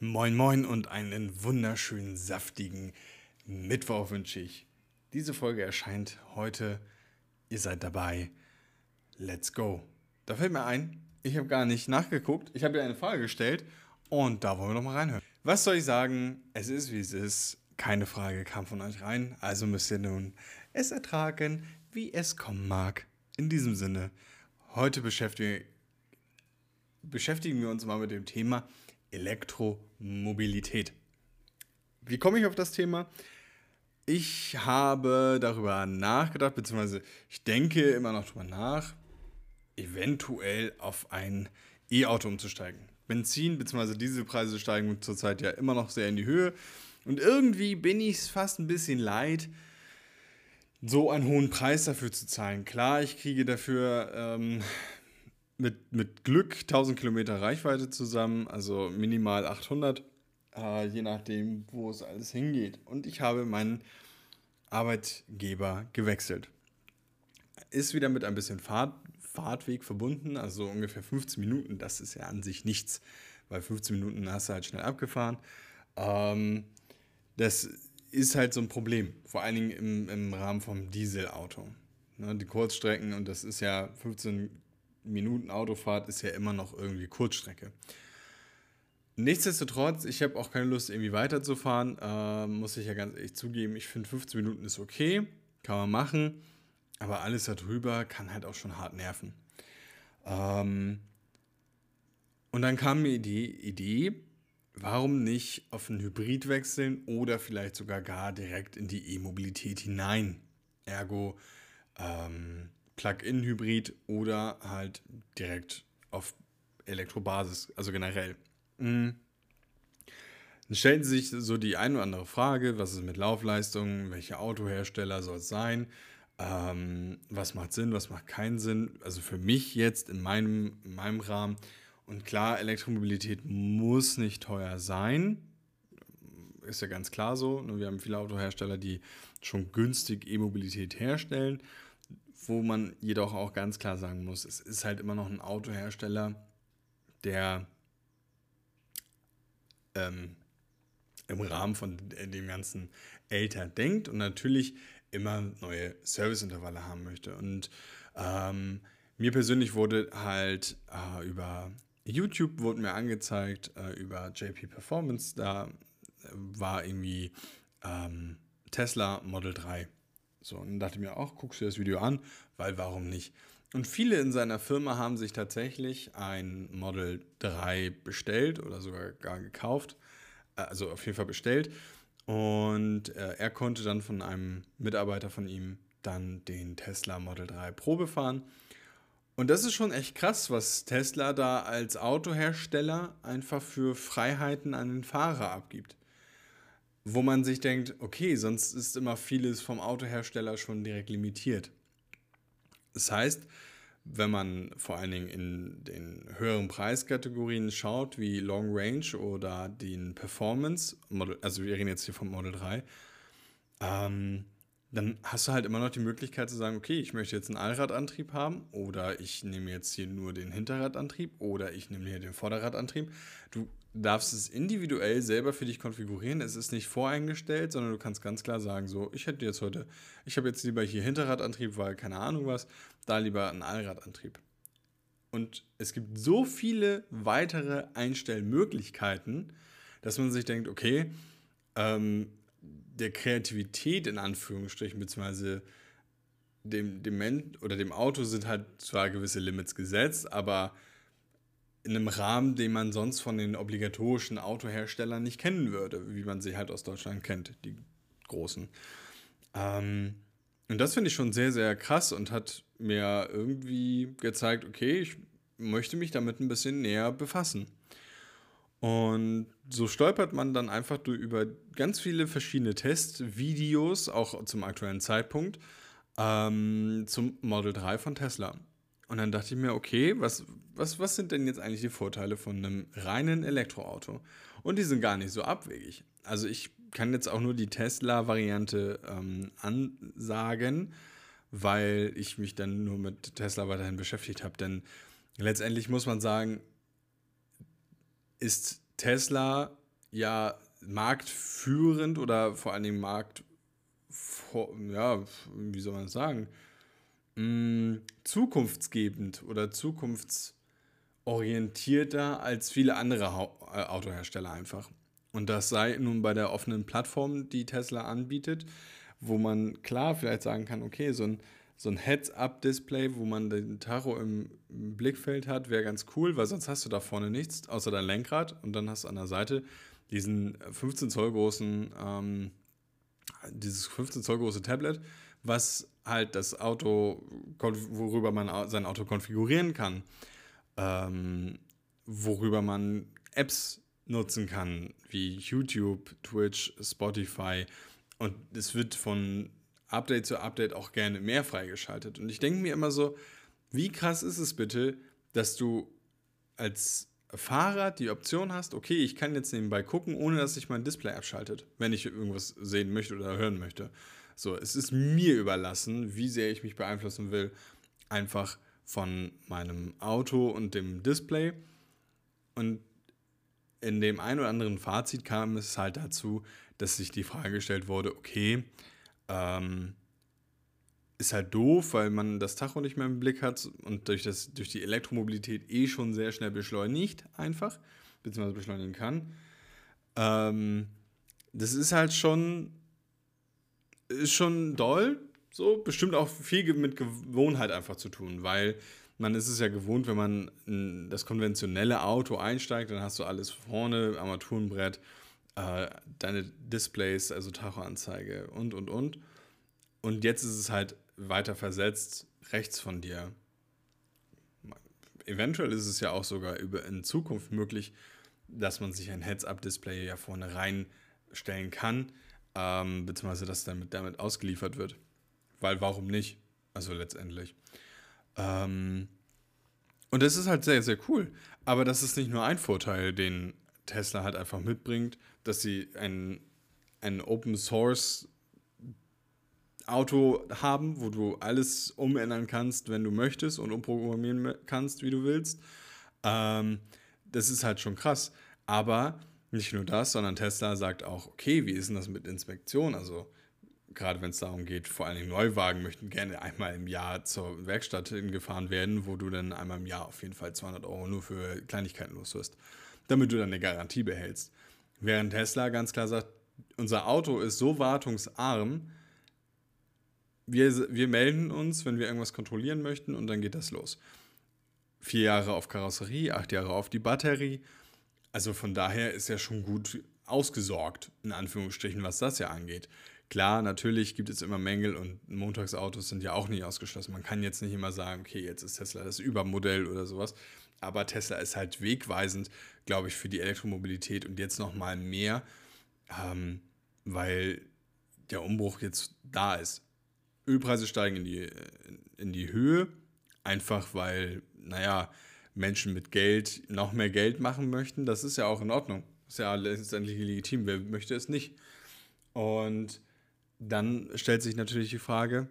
Moin Moin und einen wunderschönen, saftigen Mittwoch wünsche ich. Diese Folge erscheint heute. Ihr seid dabei. Let's go. Da fällt mir ein, ich habe gar nicht nachgeguckt. Ich habe ja eine Frage gestellt und da wollen wir noch mal reinhören. Was soll ich sagen? Es ist wie es ist. Keine Frage kam von euch rein, also müsst ihr nun es ertragen, wie es kommen mag. In diesem Sinne, heute beschäftigen wir uns mal mit dem Thema Elektromobilität. Wie komme ich auf das Thema? Ich habe darüber nachgedacht, beziehungsweise ich denke immer noch darüber nach, eventuell auf ein E-Auto umzusteigen. Benzin bzw. Dieselpreise steigen zurzeit ja immer noch sehr in die Höhe. Und irgendwie bin ich es fast ein bisschen leid, so einen hohen Preis dafür zu zahlen. Klar, ich kriege dafür ähm, mit, mit Glück 1000 Kilometer Reichweite zusammen, also minimal 800, äh, je nachdem, wo es alles hingeht. Und ich habe meinen Arbeitgeber gewechselt. Ist wieder mit ein bisschen Fahrt, Fahrtweg verbunden, also ungefähr 15 Minuten. Das ist ja an sich nichts, weil 15 Minuten hast du halt schnell abgefahren. Ähm, das ist halt so ein Problem, vor allen Dingen im, im Rahmen vom Dieselauto. Ne, die Kurzstrecken, und das ist ja 15 Minuten Autofahrt, ist ja immer noch irgendwie Kurzstrecke. Nichtsdestotrotz, ich habe auch keine Lust, irgendwie weiterzufahren, äh, muss ich ja ganz ehrlich zugeben. Ich finde 15 Minuten ist okay, kann man machen, aber alles darüber kann halt auch schon hart nerven. Ähm, und dann kam mir die Idee, warum nicht auf einen Hybrid wechseln oder vielleicht sogar gar direkt in die E-Mobilität hinein. Ergo ähm, Plug-in-Hybrid oder halt direkt auf Elektrobasis, also generell. Mhm. Dann stellen Sie sich so die eine oder andere Frage, was ist mit Laufleistung, welche Autohersteller soll es sein, ähm, was macht Sinn, was macht keinen Sinn. Also für mich jetzt in meinem, in meinem Rahmen und klar, Elektromobilität muss nicht teuer sein. Ist ja ganz klar so. Wir haben viele Autohersteller, die schon günstig E-Mobilität herstellen, wo man jedoch auch ganz klar sagen muss, es ist halt immer noch ein Autohersteller, der ähm, im Rahmen von dem ganzen älter denkt und natürlich immer neue Serviceintervalle haben möchte. Und ähm, mir persönlich wurde halt äh, über YouTube wurde mir angezeigt äh, über JP Performance, da war irgendwie ähm, Tesla Model 3. So, und dann dachte ich mir auch, guckst du das Video an, weil warum nicht? Und viele in seiner Firma haben sich tatsächlich ein Model 3 bestellt oder sogar gar gekauft, äh, also auf jeden Fall bestellt. Und äh, er konnte dann von einem Mitarbeiter von ihm dann den Tesla Model 3 Probe fahren. Und das ist schon echt krass, was Tesla da als Autohersteller einfach für Freiheiten an den Fahrer abgibt. Wo man sich denkt, okay, sonst ist immer vieles vom Autohersteller schon direkt limitiert. Das heißt, wenn man vor allen Dingen in den höheren Preiskategorien schaut, wie Long Range oder den Performance, also wir reden jetzt hier vom Model 3, ähm, dann hast du halt immer noch die Möglichkeit zu sagen, okay, ich möchte jetzt einen Allradantrieb haben oder ich nehme jetzt hier nur den Hinterradantrieb oder ich nehme hier den Vorderradantrieb. Du darfst es individuell selber für dich konfigurieren. Es ist nicht voreingestellt, sondern du kannst ganz klar sagen, so, ich hätte jetzt heute, ich habe jetzt lieber hier Hinterradantrieb, weil keine Ahnung was, da lieber einen Allradantrieb. Und es gibt so viele weitere Einstellmöglichkeiten, dass man sich denkt, okay, ähm, der Kreativität in Anführungsstrichen, beziehungsweise dem, dem Mensch oder dem Auto sind halt zwar gewisse Limits gesetzt, aber in einem Rahmen, den man sonst von den obligatorischen Autoherstellern nicht kennen würde, wie man sie halt aus Deutschland kennt, die großen. Ähm, und das finde ich schon sehr, sehr krass und hat mir irgendwie gezeigt, okay, ich möchte mich damit ein bisschen näher befassen. Und so stolpert man dann einfach über ganz viele verschiedene Testvideos, auch zum aktuellen Zeitpunkt, ähm, zum Model 3 von Tesla. Und dann dachte ich mir, okay, was, was, was sind denn jetzt eigentlich die Vorteile von einem reinen Elektroauto? Und die sind gar nicht so abwegig. Also ich kann jetzt auch nur die Tesla-Variante ähm, ansagen, weil ich mich dann nur mit Tesla weiterhin beschäftigt habe. Denn letztendlich muss man sagen, ist Tesla ja marktführend oder vor allen Dingen markt, ja, wie soll man das sagen, mm, zukunftsgebend oder zukunftsorientierter als viele andere äh, Autohersteller einfach. Und das sei nun bei der offenen Plattform, die Tesla anbietet, wo man klar vielleicht sagen kann, okay, so ein, so ein Heads-Up-Display, wo man den Tacho im Blickfeld hat, wäre ganz cool, weil sonst hast du da vorne nichts, außer dein Lenkrad und dann hast du an der Seite diesen 15 Zoll großen, ähm, dieses 15 Zoll große Tablet, was halt das Auto, worüber man sein Auto konfigurieren kann, ähm, worüber man Apps nutzen kann, wie YouTube, Twitch, Spotify. Und es wird von Update zu Update auch gerne mehr freigeschaltet. Und ich denke mir immer so, wie krass ist es bitte, dass du als Fahrer die Option hast, okay, ich kann jetzt nebenbei gucken, ohne dass sich mein Display abschaltet, wenn ich irgendwas sehen möchte oder hören möchte. So, es ist mir überlassen, wie sehr ich mich beeinflussen will, einfach von meinem Auto und dem Display. Und in dem einen oder anderen Fazit kam es halt dazu, dass sich die Frage gestellt wurde, okay, ähm, ist halt doof, weil man das Tacho nicht mehr im Blick hat und durch, das, durch die Elektromobilität eh schon sehr schnell beschleunigt, einfach, beziehungsweise beschleunigen kann. Ähm, das ist halt schon, ist schon doll, so, bestimmt auch viel mit Gewohnheit einfach zu tun, weil man ist es ja gewohnt, wenn man das konventionelle Auto einsteigt, dann hast du alles vorne, Armaturenbrett, äh, deine Displays, also Tachoanzeige und, und, und. Und jetzt ist es halt weiter versetzt rechts von dir. Eventuell ist es ja auch sogar über in Zukunft möglich, dass man sich ein Heads-Up-Display ja vorne reinstellen kann, ähm, beziehungsweise dass damit, damit ausgeliefert wird. Weil warum nicht? Also letztendlich. Ähm, und das ist halt sehr, sehr cool. Aber das ist nicht nur ein Vorteil, den Tesla halt einfach mitbringt, dass sie ein, ein Open Source Auto haben, wo du alles umändern kannst, wenn du möchtest und umprogrammieren kannst, wie du willst. Ähm, das ist halt schon krass. Aber nicht nur das, sondern Tesla sagt auch, okay, wie ist denn das mit Inspektion? Also gerade wenn es darum geht, vor allen Dingen Neuwagen möchten gerne einmal im Jahr zur Werkstatt hingefahren werden, wo du dann einmal im Jahr auf jeden Fall 200 Euro nur für Kleinigkeiten los wirst, damit du dann eine Garantie behältst. Während Tesla ganz klar sagt, unser Auto ist so wartungsarm, wir, wir melden uns, wenn wir irgendwas kontrollieren möchten und dann geht das los. Vier Jahre auf Karosserie, acht Jahre auf die Batterie. Also von daher ist ja schon gut ausgesorgt, in Anführungsstrichen, was das ja angeht. Klar, natürlich gibt es immer Mängel und Montagsautos sind ja auch nicht ausgeschlossen. Man kann jetzt nicht immer sagen, okay, jetzt ist Tesla das Übermodell oder sowas. Aber Tesla ist halt wegweisend, glaube ich, für die Elektromobilität und jetzt nochmal mehr, ähm, weil der Umbruch jetzt da ist. Ölpreise steigen in die, in die Höhe, einfach weil, naja, Menschen mit Geld noch mehr Geld machen möchten. Das ist ja auch in Ordnung. Das ist ja letztendlich legitim. Wer möchte es nicht? Und dann stellt sich natürlich die Frage,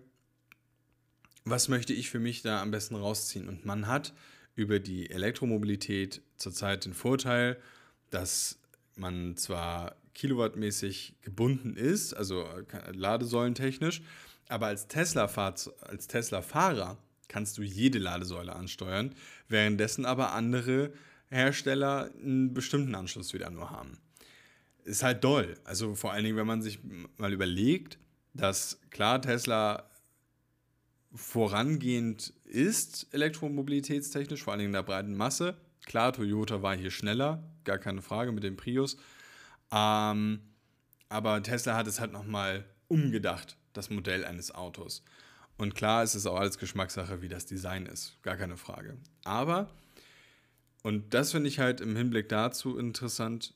was möchte ich für mich da am besten rausziehen? Und man hat über die Elektromobilität zurzeit den Vorteil, dass man zwar kilowattmäßig gebunden ist, also ladesäulentechnisch, aber als Tesla-Fahrer Tesla kannst du jede Ladesäule ansteuern, währenddessen aber andere Hersteller einen bestimmten Anschluss wieder nur haben. Ist halt doll. Also vor allen Dingen, wenn man sich mal überlegt, dass klar Tesla vorangehend ist, elektromobilitätstechnisch, vor allen Dingen in der breiten Masse. Klar, Toyota war hier schneller, gar keine Frage mit dem Prius. Ähm, aber Tesla hat es halt nochmal umgedacht das Modell eines Autos. Und klar ist es auch alles Geschmackssache, wie das Design ist, gar keine Frage. Aber, und das finde ich halt im Hinblick dazu interessant,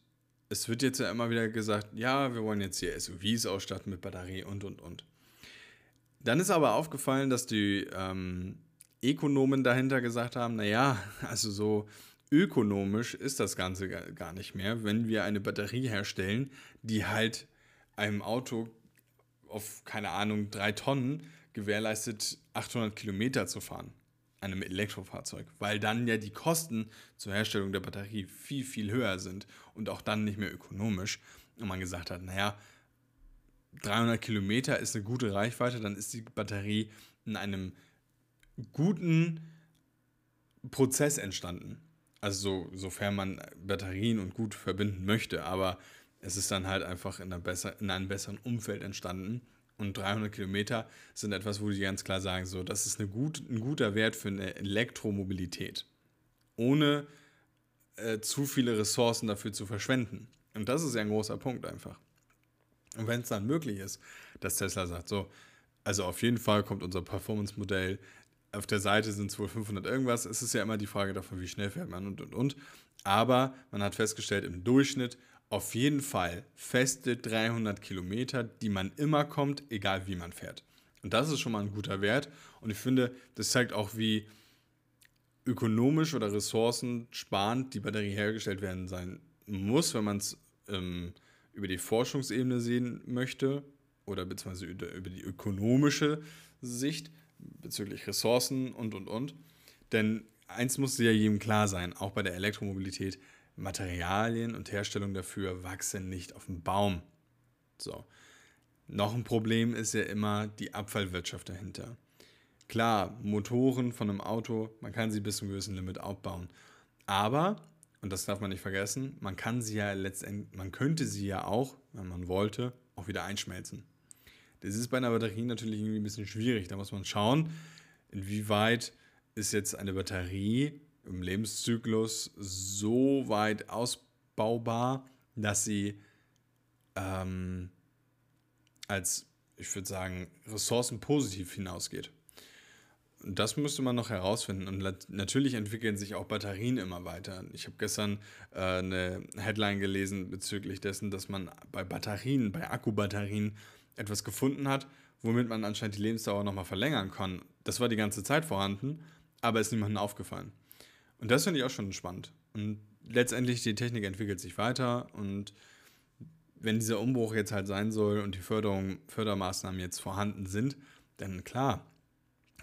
es wird jetzt ja immer wieder gesagt, ja, wir wollen jetzt hier SUVs ausstatten mit Batterie und, und, und. Dann ist aber aufgefallen, dass die ähm, Ökonomen dahinter gesagt haben, naja, also so ökonomisch ist das Ganze gar nicht mehr, wenn wir eine Batterie herstellen, die halt einem Auto auf, keine Ahnung, drei Tonnen gewährleistet, 800 Kilometer zu fahren. einem Elektrofahrzeug, weil dann ja die Kosten zur Herstellung der Batterie viel, viel höher sind und auch dann nicht mehr ökonomisch. Und man gesagt hat, naja, 300 Kilometer ist eine gute Reichweite, dann ist die Batterie in einem guten Prozess entstanden. Also so, sofern man Batterien und gut verbinden möchte, aber es ist dann halt einfach in, besser, in einem besseren Umfeld entstanden. Und 300 Kilometer sind etwas, wo die ganz klar sagen, so, das ist eine gut, ein guter Wert für eine Elektromobilität. Ohne äh, zu viele Ressourcen dafür zu verschwenden. Und das ist ja ein großer Punkt einfach. Und wenn es dann möglich ist, dass Tesla sagt, so, also auf jeden Fall kommt unser Performance-Modell, auf der Seite sind es wohl 500 irgendwas, es ist ja immer die Frage davon, wie schnell fährt man und und und. Aber man hat festgestellt, im Durchschnitt auf jeden Fall feste 300 Kilometer, die man immer kommt, egal wie man fährt. Und das ist schon mal ein guter Wert. Und ich finde, das zeigt auch, wie ökonomisch oder ressourcensparend die Batterie hergestellt werden sein muss, wenn man es ähm, über die Forschungsebene sehen möchte oder beziehungsweise über die ökonomische Sicht bezüglich Ressourcen und und und. Denn eins muss ja jedem klar sein, auch bei der Elektromobilität, Materialien und Herstellung dafür wachsen nicht auf dem Baum. So. Noch ein Problem ist ja immer die Abfallwirtschaft dahinter. Klar, Motoren von einem Auto, man kann sie bis zu einem gewissen Limit aufbauen. Aber und das darf man nicht vergessen, man kann sie ja letztendlich, man könnte sie ja auch, wenn man wollte, auch wieder einschmelzen. Das ist bei einer Batterie natürlich irgendwie ein bisschen schwierig. Da muss man schauen, inwieweit ist jetzt eine Batterie im Lebenszyklus so weit ausbaubar, dass sie ähm, als, ich würde sagen, ressourcenpositiv hinausgeht das müsste man noch herausfinden. Und natürlich entwickeln sich auch Batterien immer weiter. Ich habe gestern äh, eine Headline gelesen bezüglich dessen, dass man bei Batterien, bei Akkubatterien etwas gefunden hat, womit man anscheinend die Lebensdauer nochmal verlängern kann. Das war die ganze Zeit vorhanden, aber ist niemandem aufgefallen. Und das finde ich auch schon spannend. Und letztendlich die Technik entwickelt sich weiter und wenn dieser Umbruch jetzt halt sein soll und die Förderung, Fördermaßnahmen jetzt vorhanden sind, dann klar,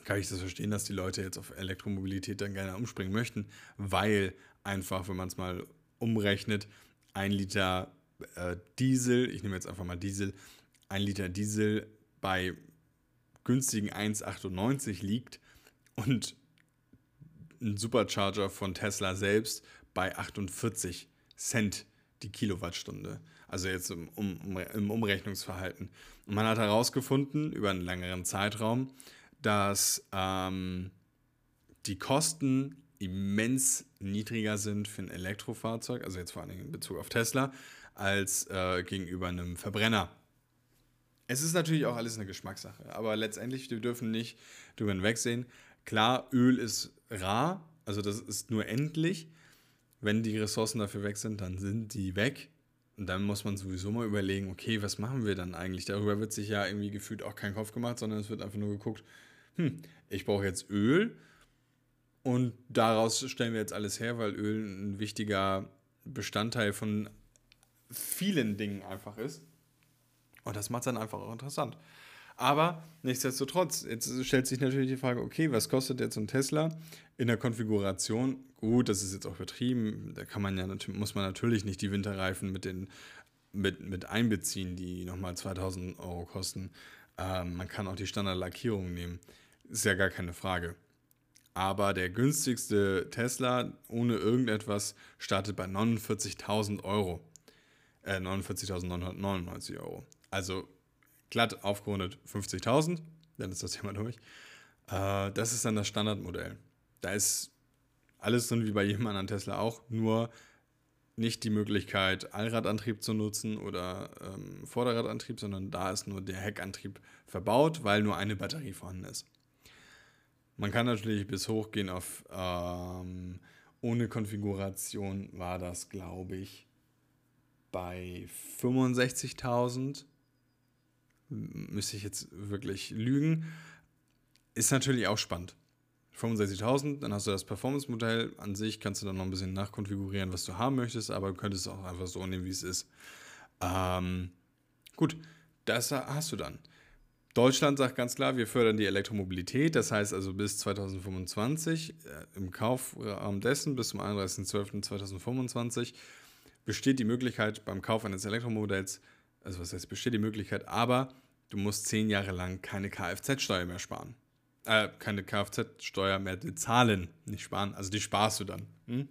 kann ich das verstehen, dass die Leute jetzt auf Elektromobilität dann gerne umspringen möchten, weil einfach, wenn man es mal umrechnet, ein Liter äh, Diesel, ich nehme jetzt einfach mal Diesel, ein Liter Diesel bei günstigen 1,98 liegt und ein Supercharger von Tesla selbst bei 48 Cent die Kilowattstunde. Also jetzt im, um, im Umrechnungsverhalten. Und man hat herausgefunden über einen längeren Zeitraum, dass ähm, die Kosten immens niedriger sind für ein Elektrofahrzeug, also jetzt vor allem in Bezug auf Tesla, als äh, gegenüber einem Verbrenner. Es ist natürlich auch alles eine Geschmackssache, aber letztendlich, wir dürfen nicht drüber hinwegsehen. Klar, Öl ist rar, also das ist nur endlich. Wenn die Ressourcen dafür weg sind, dann sind die weg. Und dann muss man sowieso mal überlegen, okay, was machen wir dann eigentlich? Darüber wird sich ja irgendwie gefühlt auch kein Kopf gemacht, sondern es wird einfach nur geguckt, hm, ich brauche jetzt Öl und daraus stellen wir jetzt alles her, weil Öl ein wichtiger Bestandteil von vielen Dingen einfach ist. Und das macht es dann einfach auch interessant. Aber nichtsdestotrotz, jetzt stellt sich natürlich die Frage, okay, was kostet jetzt ein Tesla in der Konfiguration? Gut, das ist jetzt auch übertrieben. Da kann man ja muss man natürlich nicht die Winterreifen mit, den, mit, mit einbeziehen, die nochmal 2000 Euro kosten. Ähm, man kann auch die Standardlackierung nehmen. Ist ja gar keine Frage. Aber der günstigste Tesla ohne irgendetwas startet bei 49.000 Euro. Äh, 49.999 Euro. Also glatt aufgerundet 50.000, dann ist das Thema durch. Äh, das ist dann das Standardmodell. Da ist alles drin wie bei jedem anderen Tesla auch, nur nicht die Möglichkeit, Allradantrieb zu nutzen oder ähm, Vorderradantrieb, sondern da ist nur der Heckantrieb verbaut, weil nur eine Batterie vorhanden ist. Man kann natürlich bis hoch gehen auf ähm, ohne Konfiguration war das, glaube ich, bei 65.000. Müsste ich jetzt wirklich lügen. Ist natürlich auch spannend. 65.000, dann hast du das Performance-Modell. An sich kannst du dann noch ein bisschen nachkonfigurieren, was du haben möchtest, aber du könntest es auch einfach so nehmen, wie es ist. Ähm, gut, das hast du dann. Deutschland sagt ganz klar, wir fördern die Elektromobilität. Das heißt also bis 2025, äh, im Kaufraum dessen bis zum 31.12.2025 besteht die Möglichkeit beim Kauf eines Elektromodells, also was heißt besteht die Möglichkeit, aber du musst zehn Jahre lang keine Kfz-Steuer mehr sparen. Äh, keine Kfz-Steuer mehr bezahlen, nicht sparen, also die sparst du dann. Hm?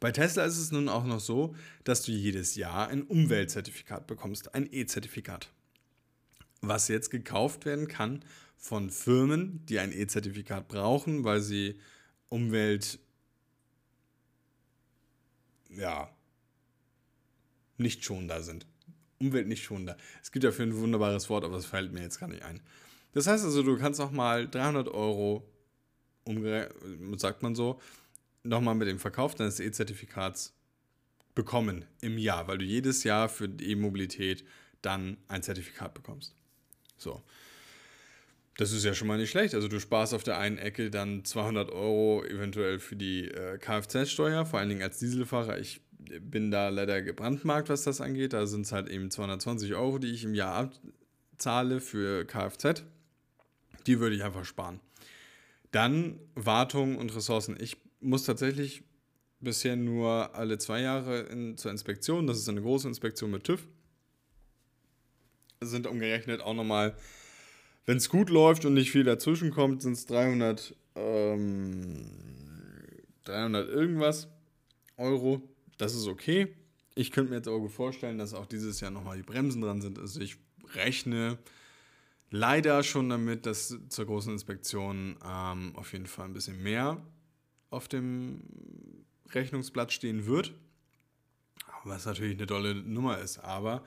Bei Tesla ist es nun auch noch so, dass du jedes Jahr ein Umweltzertifikat bekommst, ein E-Zertifikat, was jetzt gekauft werden kann von Firmen, die ein E-Zertifikat brauchen, weil sie Umwelt ja nicht schonender sind. Umwelt nicht schonender. Es gibt dafür ein wunderbares Wort, aber das fällt mir jetzt gar nicht ein. Das heißt also, du kannst auch mal 300 Euro, sagt man so, nochmal mit dem Verkauf deines E-Zertifikats bekommen im Jahr, weil du jedes Jahr für die E-Mobilität dann ein Zertifikat bekommst. So. Das ist ja schon mal nicht schlecht. Also du sparst auf der einen Ecke dann 200 Euro eventuell für die äh, Kfz-Steuer, vor allen Dingen als Dieselfahrer. Ich bin da leider gebrandmarkt, was das angeht. Da sind es halt eben 220 Euro, die ich im Jahr abzahle für Kfz. Die würde ich einfach sparen. Dann Wartung und Ressourcen. Ich muss tatsächlich bisher nur alle zwei Jahre in, zur Inspektion. Das ist eine große Inspektion mit TÜV. Sind umgerechnet auch nochmal, wenn es gut läuft und nicht viel dazwischen kommt, sind es 300, ähm, 300 irgendwas Euro. Das ist okay. Ich könnte mir jetzt gut vorstellen, dass auch dieses Jahr nochmal die Bremsen dran sind. Also ich rechne leider schon damit, dass zur großen Inspektion ähm, auf jeden Fall ein bisschen mehr auf dem Rechnungsblatt stehen wird. Was natürlich eine tolle Nummer ist, aber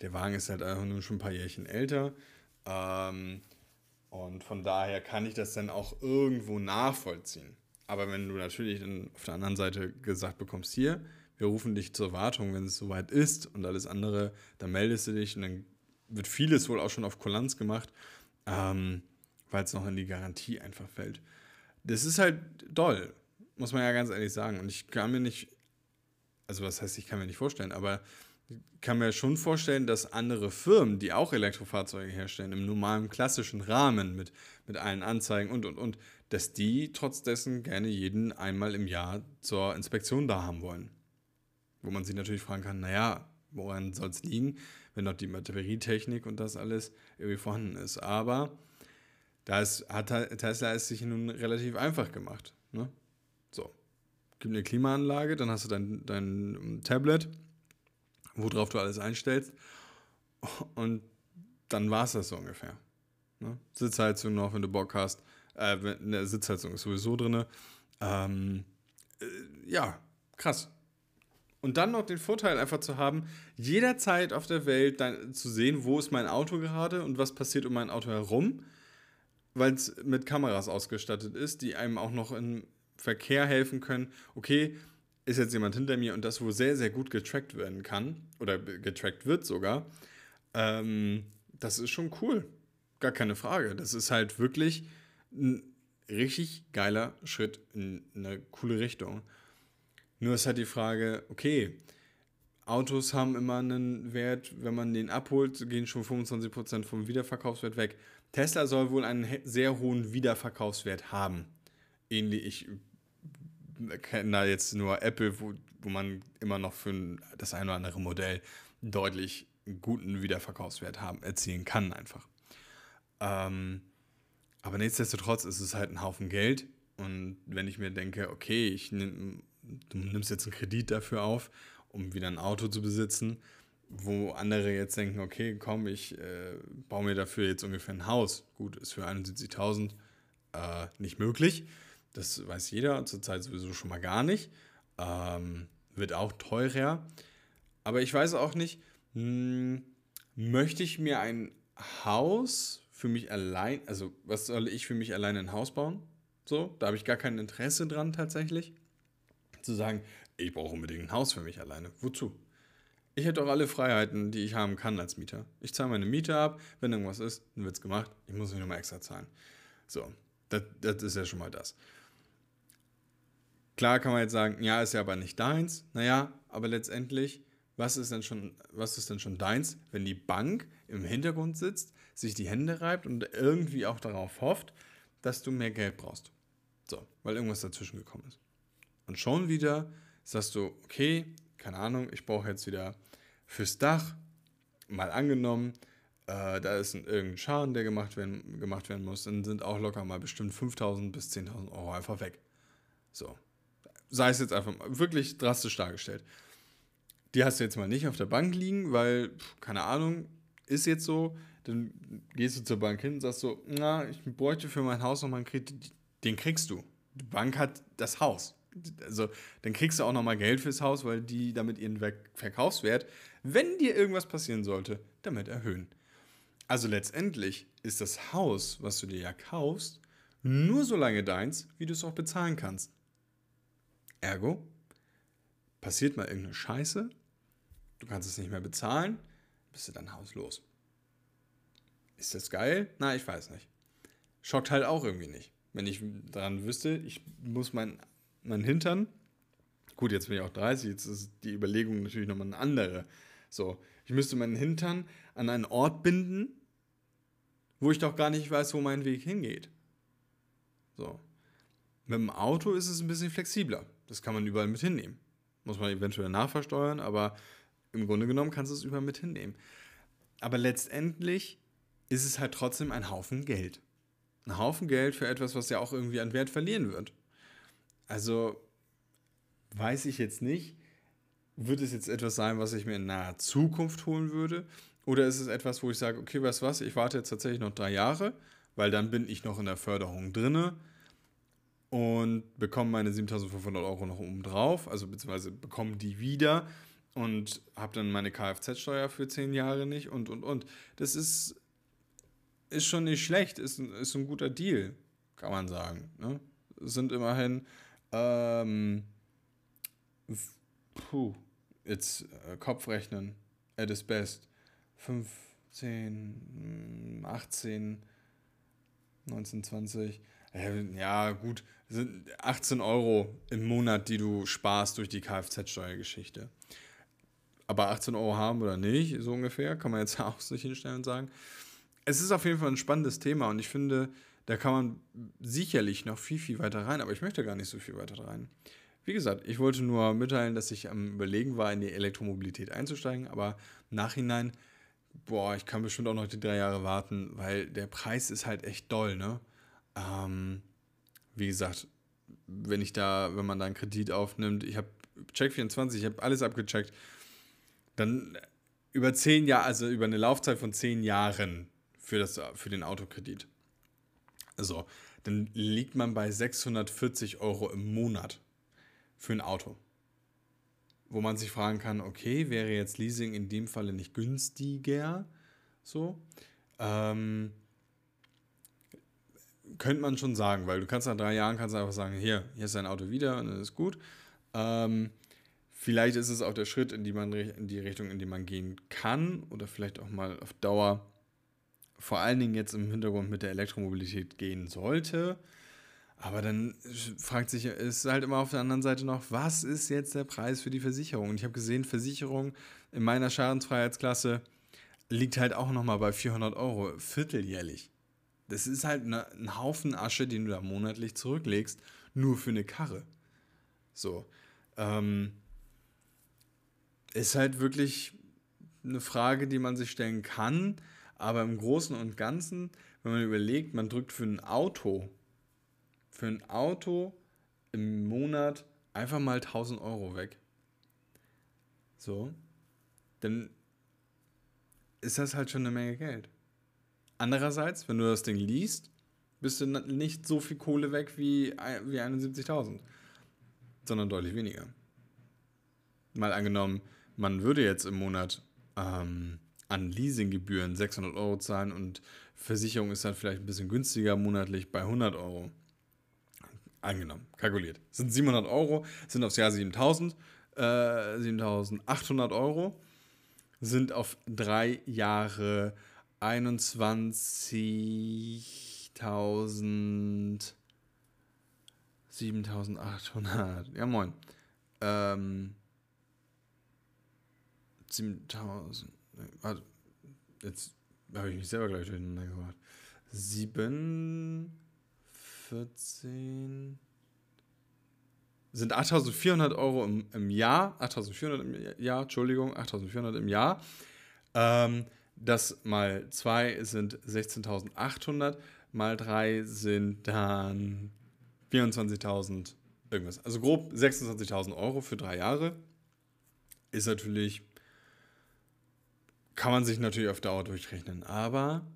der Wagen ist halt einfach nur schon ein paar Jährchen älter. Ähm, und von daher kann ich das dann auch irgendwo nachvollziehen. Aber wenn du natürlich dann auf der anderen Seite gesagt bekommst, hier, wir rufen dich zur Wartung, wenn es soweit ist und alles andere, dann meldest du dich und dann wird vieles wohl auch schon auf Kulanz gemacht, ähm, weil es noch in die Garantie einfach fällt das ist halt doll, muss man ja ganz ehrlich sagen. Und ich kann mir nicht, also was heißt, ich kann mir nicht vorstellen, aber kann mir schon vorstellen, dass andere Firmen, die auch Elektrofahrzeuge herstellen, im normalen klassischen Rahmen mit, mit allen Anzeigen und und und, dass die trotz dessen gerne jeden einmal im Jahr zur Inspektion da haben wollen. Wo man sich natürlich fragen kann, naja, woran soll es liegen, wenn noch die Batterietechnik und das alles irgendwie vorhanden ist. Aber da hat Tesla es sich nun relativ einfach gemacht. Ne? So, gibt eine Klimaanlage, dann hast du dein, dein Tablet, worauf du alles einstellst und dann war es das so ungefähr. Ne? Sitzheizung noch, wenn du Bock hast. Äh, eine Sitzheizung ist sowieso drin. Ähm, äh, ja, krass. Und dann noch den Vorteil einfach zu haben, jederzeit auf der Welt dann zu sehen, wo ist mein Auto gerade und was passiert um mein Auto herum weil es mit Kameras ausgestattet ist, die einem auch noch im Verkehr helfen können. Okay, ist jetzt jemand hinter mir und das wohl sehr, sehr gut getrackt werden kann oder getrackt wird sogar. Ähm, das ist schon cool. Gar keine Frage. Das ist halt wirklich ein richtig geiler Schritt in eine coole Richtung. Nur ist halt die Frage, okay, Autos haben immer einen Wert, wenn man den abholt, gehen schon 25% vom Wiederverkaufswert weg. Tesla soll wohl einen sehr hohen Wiederverkaufswert haben. Ähnlich, ich kenne da jetzt nur Apple, wo, wo man immer noch für das eine oder andere Modell deutlich guten Wiederverkaufswert haben, erzielen kann einfach. Ähm, aber nichtsdestotrotz ist es halt ein Haufen Geld. Und wenn ich mir denke, okay, ich nehm, du nimmst jetzt einen Kredit dafür auf, um wieder ein Auto zu besitzen, wo andere jetzt denken, okay, komm, ich äh, baue mir dafür jetzt ungefähr ein Haus. Gut, ist für 71.000 äh, nicht möglich. Das weiß jeder, zurzeit sowieso schon mal gar nicht. Ähm, wird auch teurer. Aber ich weiß auch nicht, mh, hm, möchte ich mir ein Haus für mich allein, also was soll ich für mich alleine ein Haus bauen? So, da habe ich gar kein Interesse dran tatsächlich. Zu sagen, ich brauche unbedingt ein Haus für mich alleine. Wozu? Ich hätte auch alle Freiheiten, die ich haben kann als Mieter. Ich zahle meine Miete ab, wenn irgendwas ist, dann wird es gemacht. Ich muss nicht nochmal extra zahlen. So, das, das ist ja schon mal das. Klar kann man jetzt sagen, ja, ist ja aber nicht deins. Naja, aber letztendlich, was ist denn schon, was ist denn schon deins, wenn die Bank im Hintergrund sitzt, sich die Hände reibt und irgendwie auch darauf hofft, dass du mehr Geld brauchst. So, weil irgendwas dazwischen gekommen ist. Und schon wieder sagst du, okay, keine Ahnung, ich brauche jetzt wieder fürs Dach, mal angenommen, äh, da ist ein, irgendein Schaden, der gemacht werden, gemacht werden muss, dann sind auch locker mal bestimmt 5.000 bis 10.000 Euro einfach weg. So, sei es jetzt einfach mal wirklich drastisch dargestellt. Die hast du jetzt mal nicht auf der Bank liegen, weil, keine Ahnung, ist jetzt so. Dann gehst du zur Bank hin und sagst so, na, ich bräuchte für mein Haus nochmal einen Kredit. Den kriegst du. Die Bank hat das Haus. Also, dann kriegst du auch nochmal Geld fürs Haus, weil die damit ihren Verkaufswert, wenn dir irgendwas passieren sollte, damit erhöhen. Also letztendlich ist das Haus, was du dir ja kaufst, nur so lange deins, wie du es auch bezahlen kannst. Ergo, passiert mal irgendeine Scheiße, du kannst es nicht mehr bezahlen, bist du dein Haus los. Ist das geil? Na, ich weiß nicht. Schockt halt auch irgendwie nicht. Wenn ich daran wüsste, ich muss mein, mein Hintern, gut, jetzt bin ich auch 30, jetzt ist die Überlegung natürlich nochmal eine andere. So, ich müsste meinen Hintern an einen Ort binden, wo ich doch gar nicht weiß, wo mein Weg hingeht. So. Mit dem Auto ist es ein bisschen flexibler. Das kann man überall mit hinnehmen. Muss man eventuell nachversteuern, aber im Grunde genommen kannst du es überall mit hinnehmen. Aber letztendlich ist es halt trotzdem ein Haufen Geld. Ein Haufen Geld für etwas, was ja auch irgendwie an Wert verlieren wird. Also weiß ich jetzt nicht, wird es jetzt etwas sein, was ich mir in naher Zukunft holen würde? Oder ist es etwas, wo ich sage, okay, weißt du was, ich warte jetzt tatsächlich noch drei Jahre, weil dann bin ich noch in der Förderung drinne und bekomme meine 7500 Euro noch oben drauf, also beziehungsweise bekomme die wieder und habe dann meine Kfz-Steuer für zehn Jahre nicht und und und. Das ist, ist schon nicht schlecht, ist, ist ein guter Deal, kann man sagen. Ne? Sind immerhin, ähm, puh, jetzt äh, Kopfrechnen, at its best, 15, 18, 19, 20 ja, gut, sind 18 Euro im Monat, die du sparst durch die Kfz-Steuergeschichte. Aber 18 Euro haben oder nicht, so ungefähr, kann man jetzt auch sich hinstellen und sagen. Es ist auf jeden Fall ein spannendes Thema und ich finde, da kann man sicherlich noch viel, viel weiter rein, aber ich möchte gar nicht so viel weiter rein. Wie gesagt, ich wollte nur mitteilen, dass ich am Überlegen war, in die Elektromobilität einzusteigen, aber Nachhinein, boah, ich kann bestimmt auch noch die drei Jahre warten, weil der Preis ist halt echt doll, ne? Ähm, wie gesagt, wenn ich da, wenn man da einen Kredit aufnimmt, ich habe Check24, ich habe alles abgecheckt, dann über zehn Jahre, also über eine Laufzeit von zehn Jahren für, das, für den Autokredit. So, dann liegt man bei 640 Euro im Monat für ein Auto. Wo man sich fragen kann, okay, wäre jetzt Leasing in dem Falle nicht günstiger? So. Ähm, könnte man schon sagen, weil du kannst nach drei Jahren kannst einfach sagen, hier, hier ist dein Auto wieder und dann ist gut. Ähm, vielleicht ist es auch der Schritt in die, man, in die Richtung, in die man gehen kann oder vielleicht auch mal auf Dauer vor allen Dingen jetzt im Hintergrund mit der Elektromobilität gehen sollte. Aber dann fragt sich, ist halt immer auf der anderen Seite noch, was ist jetzt der Preis für die Versicherung? Und ich habe gesehen, Versicherung in meiner Schadensfreiheitsklasse liegt halt auch nochmal bei 400 Euro, vierteljährlich. Das ist halt eine, ein Haufen Asche, den du da monatlich zurücklegst, nur für eine Karre. So. Ähm, ist halt wirklich eine Frage, die man sich stellen kann, aber im Großen und Ganzen, wenn man überlegt, man drückt für ein Auto, für ein Auto im Monat einfach mal 1000 Euro weg. So. Dann ist das halt schon eine Menge Geld. Andererseits, wenn du das Ding liest, bist du nicht so viel Kohle weg wie, wie 71.000, sondern deutlich weniger. Mal angenommen, man würde jetzt im Monat ähm, an Leasinggebühren 600 Euro zahlen und Versicherung ist dann vielleicht ein bisschen günstiger monatlich bei 100 Euro. Angenommen, kalkuliert. Sind 700 Euro, sind aufs Jahr 7000, äh, 7800 Euro, sind auf drei Jahre 21.000 7800. Ja, moin. Ähm, 7000. Warte, jetzt habe ich mich selber gleich durcheinander gemacht. 7, 14 sind 8400 Euro im, im Jahr, 8400 im Jahr, Entschuldigung, 8400 im Jahr. Ähm, das mal 2 sind 16.800, mal 3 sind dann 24.000 irgendwas. Also grob 26.000 Euro für drei Jahre. Ist natürlich, kann man sich natürlich auf Dauer durchrechnen, aber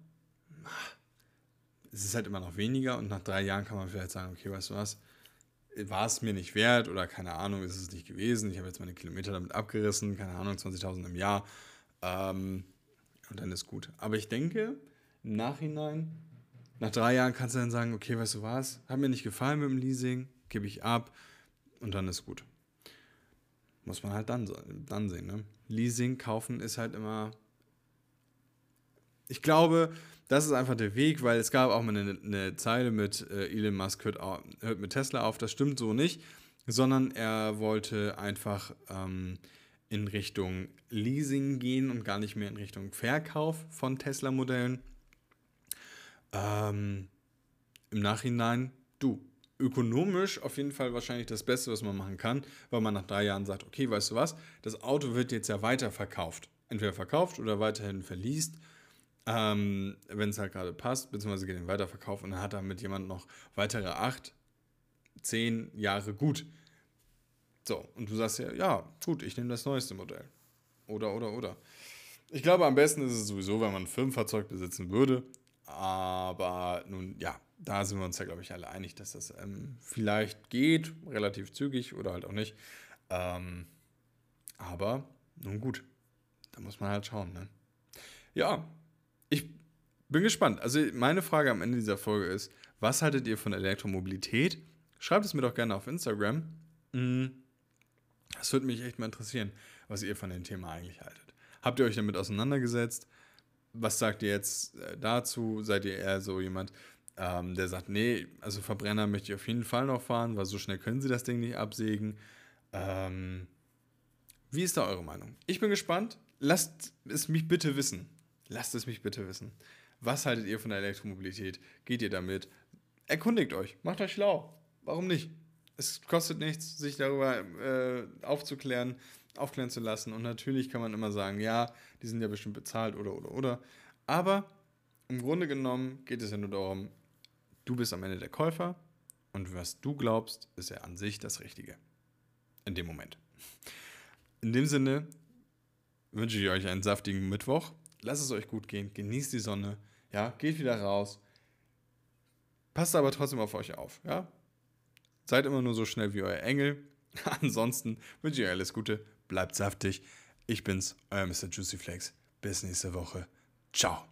es ist halt immer noch weniger und nach drei Jahren kann man vielleicht sagen, okay, weißt du was, war es mir nicht wert oder keine Ahnung, ist es nicht gewesen. Ich habe jetzt meine Kilometer damit abgerissen, keine Ahnung, 20.000 im Jahr. Ähm, und dann ist gut. Aber ich denke, im Nachhinein, nach drei Jahren kannst du dann sagen, okay, weißt du was, hat mir nicht gefallen mit dem Leasing, gebe ich ab und dann ist gut. Muss man halt dann, dann sehen. Ne? Leasing, kaufen ist halt immer. Ich glaube, das ist einfach der Weg, weil es gab auch mal eine, eine Zeile mit äh, Elon Musk hört, hört, mit Tesla auf. Das stimmt so nicht, sondern er wollte einfach ähm, in Richtung Leasing gehen und gar nicht mehr in Richtung Verkauf von Tesla-Modellen. Ähm, Im Nachhinein, du, ökonomisch auf jeden Fall wahrscheinlich das Beste, was man machen kann, weil man nach drei Jahren sagt, okay, weißt du was, das Auto wird jetzt ja weiter verkauft. Entweder verkauft oder weiterhin verliest, ähm, wenn es halt gerade passt, beziehungsweise geht den Weiterverkauf und dann hat er mit jemand noch weitere acht, zehn Jahre gut. So, und du sagst ja, ja, gut, ich nehme das neueste Modell. Oder, oder, oder. Ich glaube, am besten ist es sowieso, wenn man ein Firmenfahrzeug besitzen würde. Aber nun, ja, da sind wir uns ja, glaube ich, alle einig, dass das ähm, vielleicht geht, relativ zügig oder halt auch nicht. Ähm, aber nun gut, da muss man halt schauen. Ne? Ja, ich bin gespannt. Also meine Frage am Ende dieser Folge ist, was haltet ihr von Elektromobilität? Schreibt es mir doch gerne auf Instagram. Mhm. Das würde mich echt mal interessieren, was ihr von dem Thema eigentlich haltet. Habt ihr euch damit auseinandergesetzt? Was sagt ihr jetzt äh, dazu? Seid ihr eher so jemand, ähm, der sagt, nee, also Verbrenner möchte ich auf jeden Fall noch fahren, weil so schnell können sie das Ding nicht absägen. Ähm, wie ist da eure Meinung? Ich bin gespannt. Lasst es mich bitte wissen. Lasst es mich bitte wissen. Was haltet ihr von der Elektromobilität? Geht ihr damit? Erkundigt euch. Macht euch schlau. Warum nicht? Es kostet nichts, sich darüber äh, aufzuklären, aufklären zu lassen. Und natürlich kann man immer sagen, ja, die sind ja bestimmt bezahlt oder oder oder. Aber im Grunde genommen geht es ja nur darum, Du bist am Ende der Käufer und was du glaubst, ist ja an sich das Richtige. In dem Moment. In dem Sinne wünsche ich euch einen saftigen Mittwoch. Lasst es euch gut gehen. Genießt die Sonne. Ja, geht wieder raus. Passt aber trotzdem auf euch auf. Ja? Seid immer nur so schnell wie euer Engel. Ansonsten wünsche ich euch alles Gute. Bleibt saftig. Ich bin's, euer Mr. Juicy Flakes. Bis nächste Woche. Ciao.